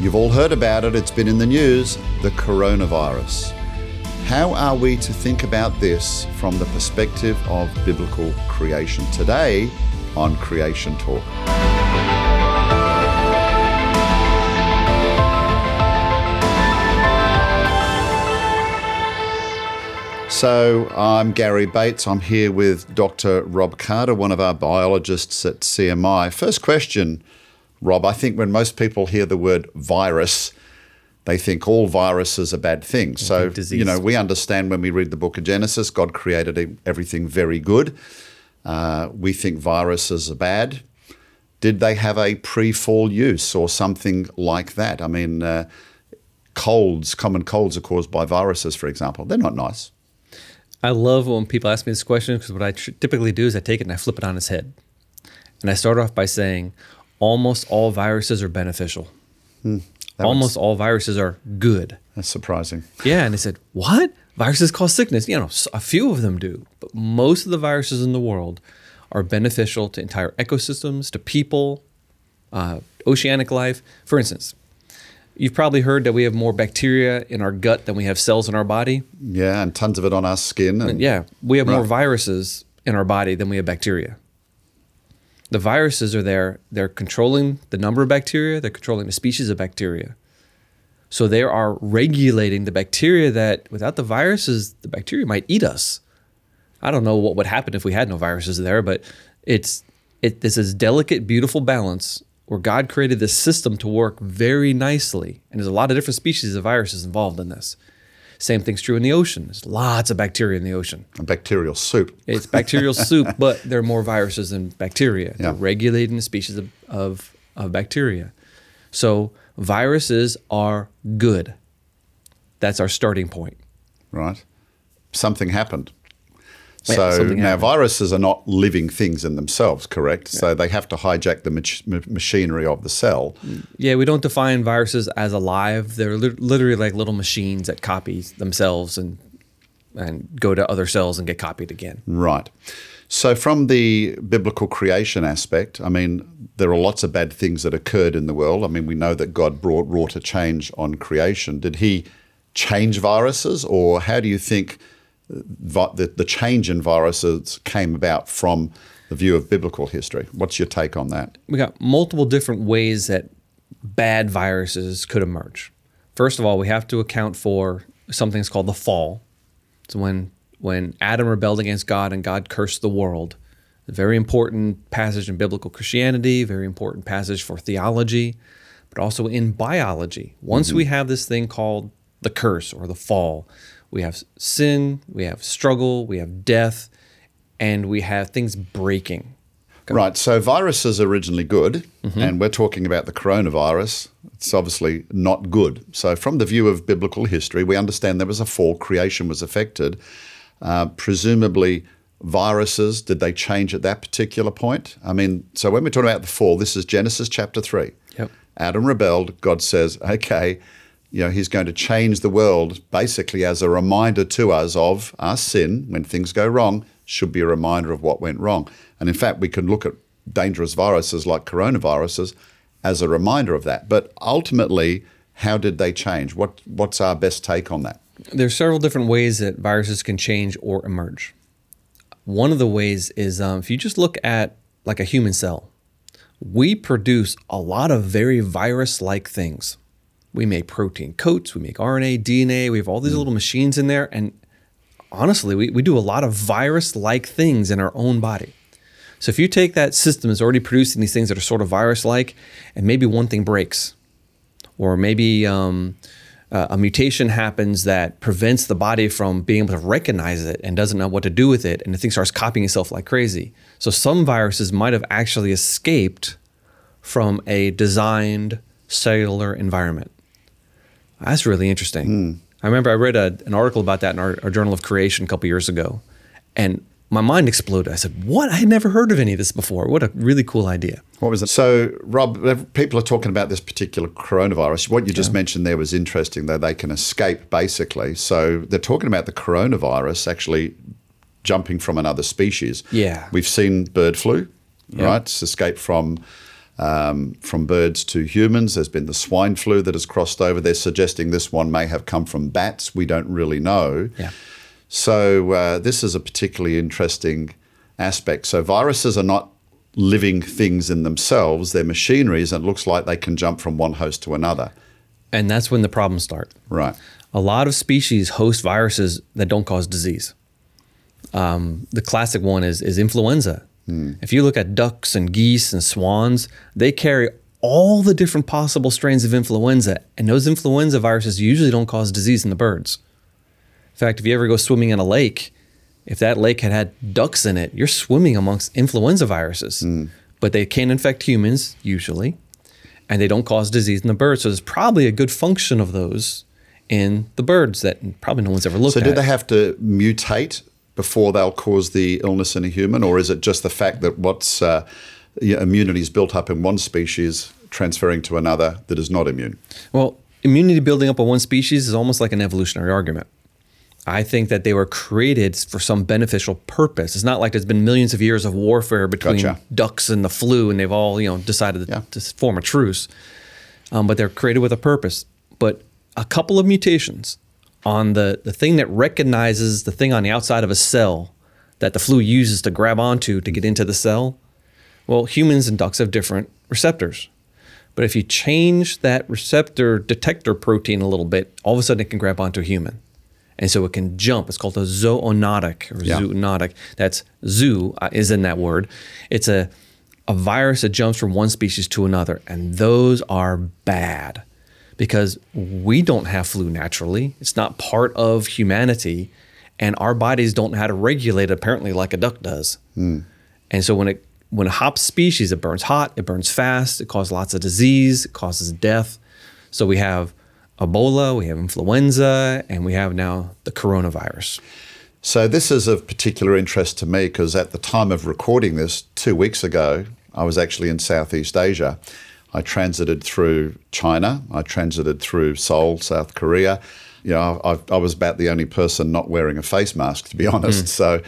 You've all heard about it, it's been in the news the coronavirus. How are we to think about this from the perspective of biblical creation? Today on Creation Talk. So, I'm Gary Bates. I'm here with Dr. Rob Carter, one of our biologists at CMI. First question, Rob. I think when most people hear the word virus, they think all viruses are bad things. So, disease. you know, we understand when we read the book of Genesis, God created everything very good. Uh, we think viruses are bad. Did they have a pre fall use or something like that? I mean, uh, colds, common colds are caused by viruses, for example. They're not nice. I love when people ask me this question because what I tr- typically do is I take it and I flip it on its head. And I start off by saying almost all viruses are beneficial. almost all viruses are good. That's surprising. Yeah. And they said, What? Viruses cause sickness. You know, a few of them do, but most of the viruses in the world are beneficial to entire ecosystems, to people, uh, oceanic life. For instance, you've probably heard that we have more bacteria in our gut than we have cells in our body. Yeah, and tons of it on our skin. And, Yeah, we have more viruses in our body than we have bacteria. The viruses are there, they're controlling the number of bacteria, they're controlling the species of bacteria. So they are regulating the bacteria that without the viruses, the bacteria might eat us. I don't know what would happen if we had no viruses there, but it's it this is delicate, beautiful balance where God created this system to work very nicely. And there's a lot of different species of viruses involved in this. Same thing's true in the ocean. There's lots of bacteria in the ocean. and bacterial soup. It's bacterial soup, but there are more viruses than bacteria. They're Yeah. regulating the species of, of, of bacteria. So viruses are good. That's our starting point. right? Something happened. Yeah, So now happened. viruses are not living things in themselves, correct? So they have to hijack the mach- ma- machinery of the cell. Yeah, we don't define viruses as alive. They're lit- literally like little machines that copy themselves and and go to other cells and get copied again. Right. So from the biblical creation aspect, I mean, there are lots of bad things that occurred in the world. I mean, we know that God brought wrought a change on creation. Did He change viruses, or how do you think vi- the, the change in viruses came about from the view of biblical history? What's your take on that? we got multiple different ways that bad viruses could emerge. First of all, we have to account for something that's called the fall. It's when when Adam rebelled against God and God cursed the world. A very important passage in biblical Christianity, very important passage for theology, but also in biology. Once mm-hmm. we have this thing called the curse or the fall, we have sin, we have struggle, we have death, and we have things breaking. Right. So viruses are originally good, Mm-hmm. and we're talking about the coronavirus. It's obviously not good. So, from the view of biblical history, we understand there was a fall, creation was affected. Uh, presumably, viruses, did they change at that particular point? I mean, so when we're talking about the fall, this is Genesis chapter 3. Yep. Adam rebelled. God says, okay, you know, he's going to change the world basically as a reminder to us of our sin. When things go wrong, should be a reminder of what went wrong. And in fact, we can look at dangerous viruses like coronaviruses as a reminder of that. But ultimately, how did they change? What What's our best take on that? There's several different ways that viruses can change or emerge. One of the ways is um, if you just look at like a human cell, we produce a lot of very virus-like things. We make protein coats, we make RNA, DNA, we have all these little machines in there, and honestly, we, we do a lot of virus-like things in our own body. So if you take that system that's already producing these things that are sort of virus-like, and maybe one thing breaks, or maybe um, uh, a mutation happens that prevents the body from being able to recognize it and doesn't know what to do with it, and the thing starts copying itself like crazy. So some viruses might have actually escaped from a designed cellular environment. That's really interesting. Hmm. I remember I read a, an article about that in our, our Journal of Creation a couple years ago, and my mind exploded. I said, "What? I had never heard of any of this before. What a really cool idea." What was it? So, Rob, people are talking about this particular coronavirus. What you just mentioned there was interesting, though they can escape basically. So, they're talking about the coronavirus actually jumping from another species. Yeah. We've seen bird flu, right? It's escaped from um, from birds to humans. There's been the swine flu that has crossed over. They're suggesting this one may have come from bats. We don't really know. Yeah. So uh, this is a particularly interesting aspect. So viruses are not living things in themselves; they're machineries, and it looks like they can jump from one host to another. And that's when the problems start. Right. A lot of species host viruses that don't cause disease. Um, the classic one is, is influenza. Hmm. If you look at ducks and geese and swans, they carry all the different possible strains of influenza, and those influenza viruses usually don't cause disease in the birds. In fact, if you ever go swimming in a lake, if that lake had had ducks in it, you're swimming amongst influenza viruses. Hmm. But they can't infect humans usually, and they don't cause disease in the birds. So there's probably a good function of those in the birds that probably no one's ever looked at. So at. do they have to mutate before they'll cause the illness in a human, or is it just the fact that what's uh, immunity is built up in one species transferring to another that is not immune? Well, immunity building up on one species is almost like an evolutionary argument. I think that they were created for some beneficial purpose. It's not like there's been millions of years of warfare between Gotcha. ducks and the flu, and they've all you know decided to, Yeah. to form a truce. Um, but they're created with a purpose. But a couple of mutations on the the thing that recognizes the thing on the outside of a cell that the flu uses to grab onto to get into the cell. Well, humans and ducks have different receptors. But if you change that receptor detector protein a little bit, all of a sudden it can grab onto a human. And so it can jump. It's called a zoonotic or Yeah. zoonotic. That's zoo uh, is in that word. It's a a virus that jumps from one species to another, and those are bad because we don't have flu naturally. It's not part of humanity, and our bodies don't know how to regulate it apparently like a duck does. Hmm. And so when it when it hops species, it burns hot, it burns fast, it causes lots of disease, it causes death. So we have Ebola, we have influenza, and we have now the coronavirus. So this is of particular interest to me because at the time of recording this, two weeks ago, I was actually in Southeast Asia. I transited through China. I transited through Seoul, South Korea. You know, I, I was about the only person not wearing a face mask, to be honest. So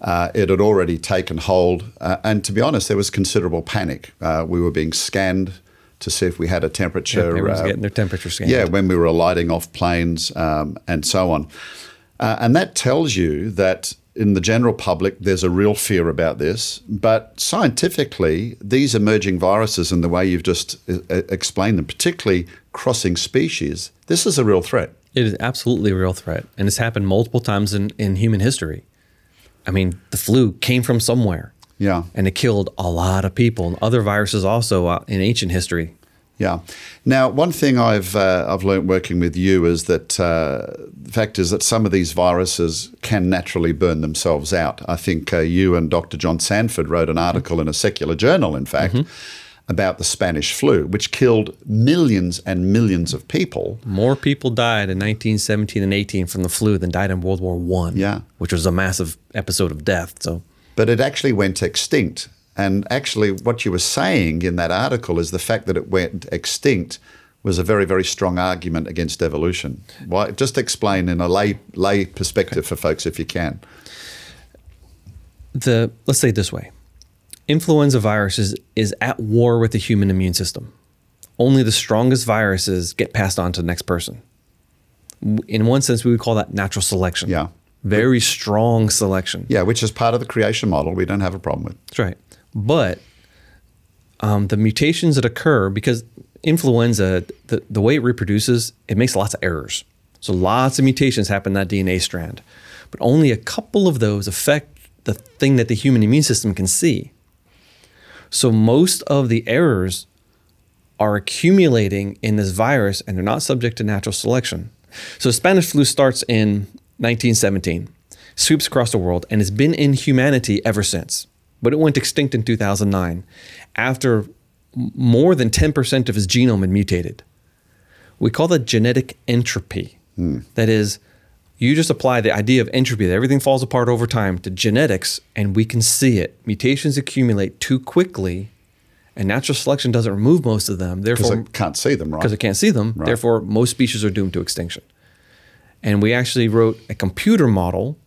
uh, it had already taken hold. Uh, and to be honest, there was considerable panic. Uh, we were being scanned to see if we had a temperature. Everyone's uh, getting their temperature scanned. yeah, when we were alighting off planes um, and so on. Uh, and that tells you that in the general public, there's a real fear about this. But scientifically, these emerging viruses and the way you've just uh, uh, explained them, particularly crossing species, this is a real threat. It is absolutely a real threat, and it's happened multiple times in, in human history. I mean, the flu came from somewhere, Yeah. and it killed a lot of people. And other viruses also uh, in ancient history. Yeah. Now, one thing I've uh, I've learned working with you is that uh, the fact is that some of these viruses can naturally burn themselves out. I think uh, you and Dr. John Sanford wrote an article in a secular journal, in fact, about the Spanish flu, which killed millions and millions of people. More people died in 1917 and 18 from the flu than died in World War One. Yeah. which was a massive episode of death. So but it actually went extinct. And actually, what you were saying in that article is the fact that it went extinct was a very, very strong argument against evolution. Why? Just explain in a lay lay perspective for folks, if you can. the let's say it this way influenza viruses is at war with the human immune system only the strongest viruses get passed on to the next person in one sense we would call that natural selection Yeah. very strong selection Yeah, which is part of the creation model. We don't have a problem with. that's right but um, the mutations that occur because influenza the, the way it reproduces it makes lots of errors so lots of mutations happen in that dna strand but only a couple of those affect the thing that the human immune system can see so most of the errors are accumulating in this virus and they're not subject to natural selection. So Spanish flu starts in 1917, sweeps across the world, and has been in humanity ever since. But it went extinct in 2009 after more than 10% of his genome had mutated. We call that genetic entropy. Hmm. That is, you just apply the idea of entropy, that everything falls apart over time, to genetics, and we can see it. Mutations accumulate too quickly, and natural selection doesn't remove most of them. Because Therefore, I can't see them, right? because it can't see them. Therefore, most species are doomed to extinction. And we actually wrote a computer model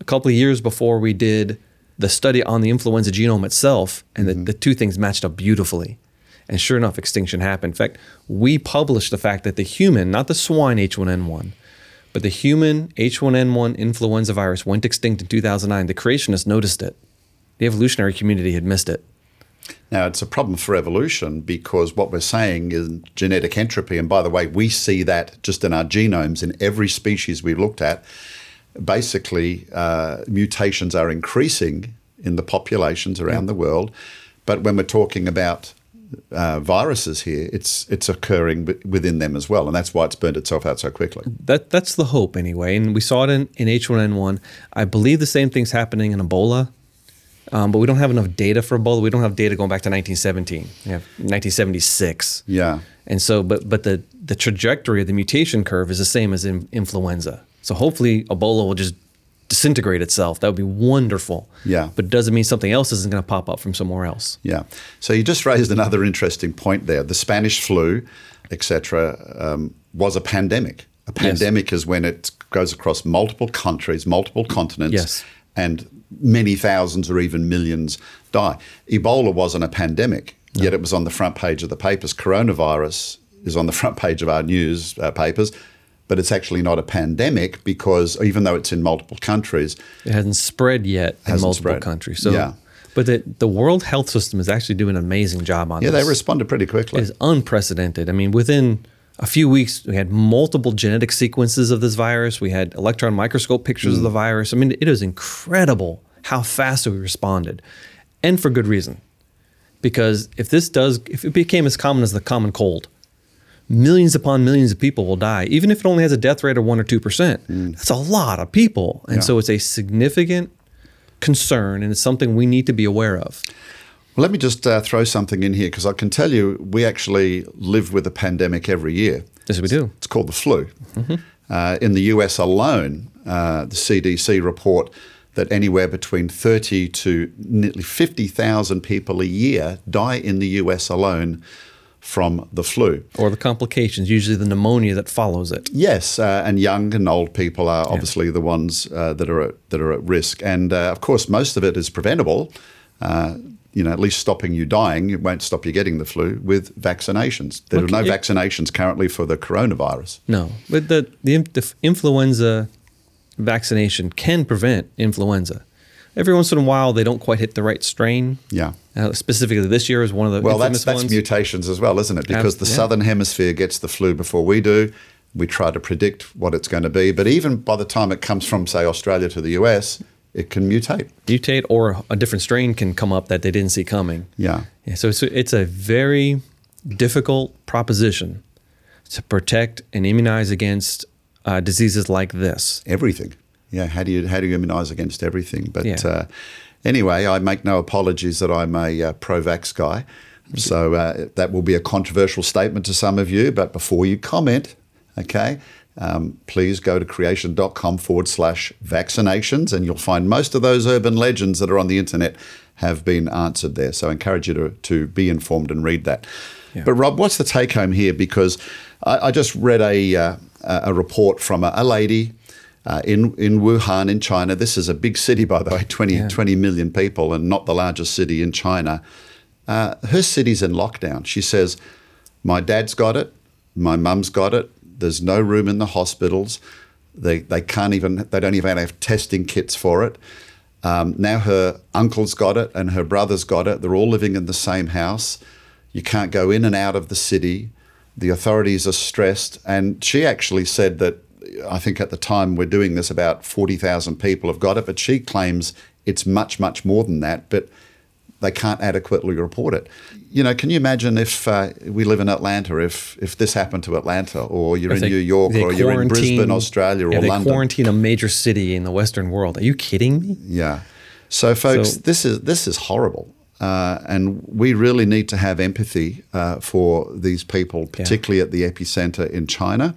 a couple of years before we did the study on the influenza genome itself, and the, mm-hmm. the two things matched up beautifully. And sure enough, extinction happened. In fact, we published the fact that the human, not the swine H1N1, but the human H1N1 influenza virus went extinct in 2009. The creationists noticed it. The evolutionary community had missed it. Now, it's a problem for evolution because what we're saying is genetic entropy. And by the way, we see that just in our genomes in every species we've looked at. Basically, uh, mutations are increasing in the populations around the world. But when we're talking about uh, viruses here, it's it's occurring within them as well, and that's why it's burned itself out so quickly. That that's the hope anyway, and we saw it in, in H1N1. I believe the same thing's happening in Ebola. Um, but we don't have enough data for Ebola. We don't have data going back to 1917. We have 1976. Yeah. And so, but but the the trajectory of the mutation curve is the same as in influenza. So hopefully, Ebola will just disintegrate itself. That would be wonderful. Yeah. But it doesn't mean something else isn't going to pop up from somewhere else. Yeah. So you just raised another interesting point there. The Spanish flu, etc., um, was a pandemic. A pandemic yes. is when it goes across multiple countries, multiple continents. Yes. And many thousands or even millions die. Ebola wasn't a pandemic, no. yet it was on the front page of the papers. Coronavirus is on the front page of our news uh, papers, but it's actually not a pandemic because even though it's in multiple countries, it hasn't spread yet in multiple spread. countries. So, yeah. But the, the World Health System is actually doing an amazing job on yeah, this. Yeah, they responded pretty quickly. It's unprecedented. I mean, within a few weeks, we had multiple genetic sequences of this virus. We had electron microscope pictures mm. of the virus. I mean, it is incredible how fast we responded, and for good reason. Because if this does, if it became as common as the common cold, millions upon millions of people will die, even if it only has a death rate of one or two percent. Mm. That's a lot of people, and yeah. so it's a significant concern, and it's something we need to be aware of. Well, let me just uh, throw something in here because I can tell you we actually live with a pandemic every year. Yes, we do. It's called the flu. Mm-hmm. Uh, in the US alone, uh, the CDC report that anywhere between 30 to nearly 50,000 people a year die in the US alone from the flu. Or the complications, usually the pneumonia that follows it. Yes, uh, and young and old people are obviously yeah. the ones uh, that, are at, that are at risk. And uh, of course, most of it is preventable. Uh, you know, at least stopping you dying, it won't stop you getting the flu with vaccinations. There okay. are no it, vaccinations currently for the coronavirus. No, but the, the, the influenza vaccination can prevent influenza. Every once in a while, they don't quite hit the right strain. Yeah. Uh, specifically, this year is one of the well. That's that's ones. mutations as well, isn't it? Because the yeah. southern hemisphere gets the flu before we do. We try to predict what it's going to be, but even by the time it comes from, say, Australia to the US, it can mutate. Mutate, or a different strain can come up that they didn't see coming. Yeah. yeah so it's, it's a very difficult proposition to protect and immunize against uh, diseases like this. Everything. Yeah. How do you how do you immunize against everything? But yeah. uh, anyway, I make no apologies that I'm a uh, pro-vax guy. So uh, that will be a controversial statement to some of you. But before you comment, okay, um, please go to creation.com forward slash vaccinations, and you'll find most of those urban legends that are on the internet have been answered there. So I encourage you to, to be informed and read that. Yeah. But Rob, what's the take home here? Because I, I just read a, uh, a report from a, a lady uh, in, in Wuhan, in China. This is a big city, by the way 20, yeah. 20 million people, and not the largest city in China. Uh, her city's in lockdown. She says, My dad's got it, my mum's got it, there's no room in the hospitals. They, they can't even, they don't even have testing kits for it. Um, now her uncle's got it and her brother's got it. They're all living in the same house. You can't go in and out of the city. The authorities are stressed. And she actually said that, I think at the time we're doing this, about 40,000 people have got it, but she claims it's much, much more than that. But they can't adequately report it. You know, can you imagine if uh, we live in Atlanta, if if this happened to Atlanta, or you're in they, New York, or you're in Brisbane, Australia, yeah, or they London? quarantine a major city in the Western world. Are you kidding me? Yeah. So, folks, so, this is this is horrible. Uh, and we really need to have empathy uh, for these people, particularly yeah. at the epicenter in China.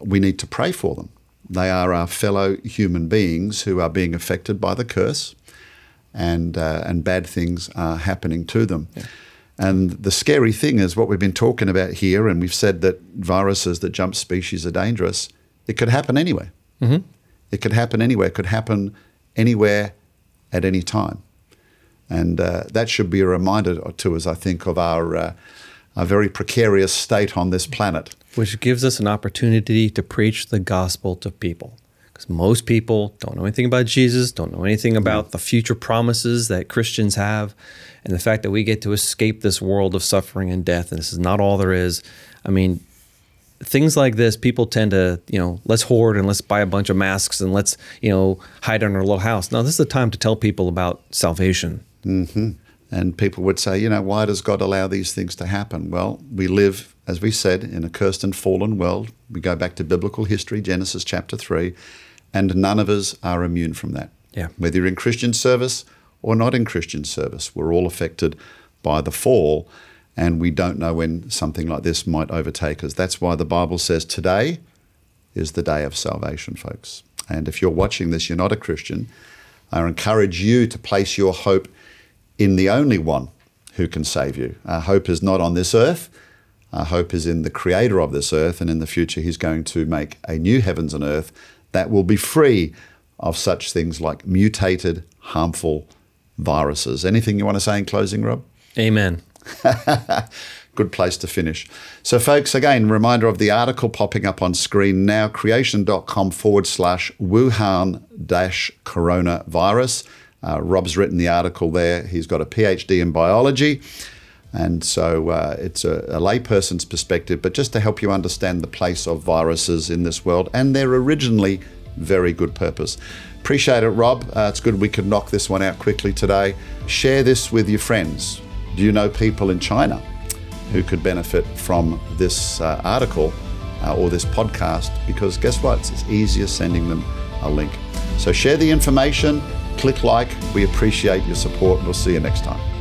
We need to pray for them. They are our fellow human beings who are being affected by the curse and uh, and bad things are happening to them. Yeah. And the scary thing is what we've been talking about here, and we've said that viruses that jump species are dangerous. It could happen anywhere. Mm-hmm. It could happen anywhere. It could happen anywhere at any time. And uh, that should be a reminder to us, I think, of our, uh, our very precarious state on this planet. Which gives us an opportunity to preach the gospel to people. Because most people don't know anything about Jesus, don't know anything about the future promises that Christians have, and the fact that we get to escape this world of suffering and death, and this is not all there is. I mean, things like this, people tend to, you know, let's hoard and let's buy a bunch of masks and let's, you know, hide in our little house. Now, this is the time to tell people about salvation. Mm-hmm. And people would say, you know, why does God allow these things to happen? Well, we live, as we said, in a cursed and fallen world. We go back to biblical history, Genesis chapter 3, and none of us are immune from that. Yeah. Whether you're in Christian service or not in Christian service, we're all affected by the fall and we don't know when something like this might overtake us. That's why the Bible says today is the day of salvation, folks. And if you're watching this, you're not a Christian, I encourage you to place your hope in the only one who can save you. Our hope is not on this earth. Our hope is in the creator of this earth, and in the future, he's going to make a new heavens and earth that will be free of such things like mutated, harmful viruses. Anything you want to say in closing, Rob? Amen. Good place to finish. So, folks, again, reminder of the article popping up on screen now creation.com forward slash Wuhan dash coronavirus. Uh, Rob's written the article there. He's got a PhD in biology. And so uh, it's a, a layperson's perspective, but just to help you understand the place of viruses in this world and their originally very good purpose. Appreciate it, Rob. Uh, it's good we could knock this one out quickly today. Share this with your friends. Do you know people in China who could benefit from this uh, article uh, or this podcast? Because guess what? It's easier sending them a link. So share the information, click like. We appreciate your support. We'll see you next time.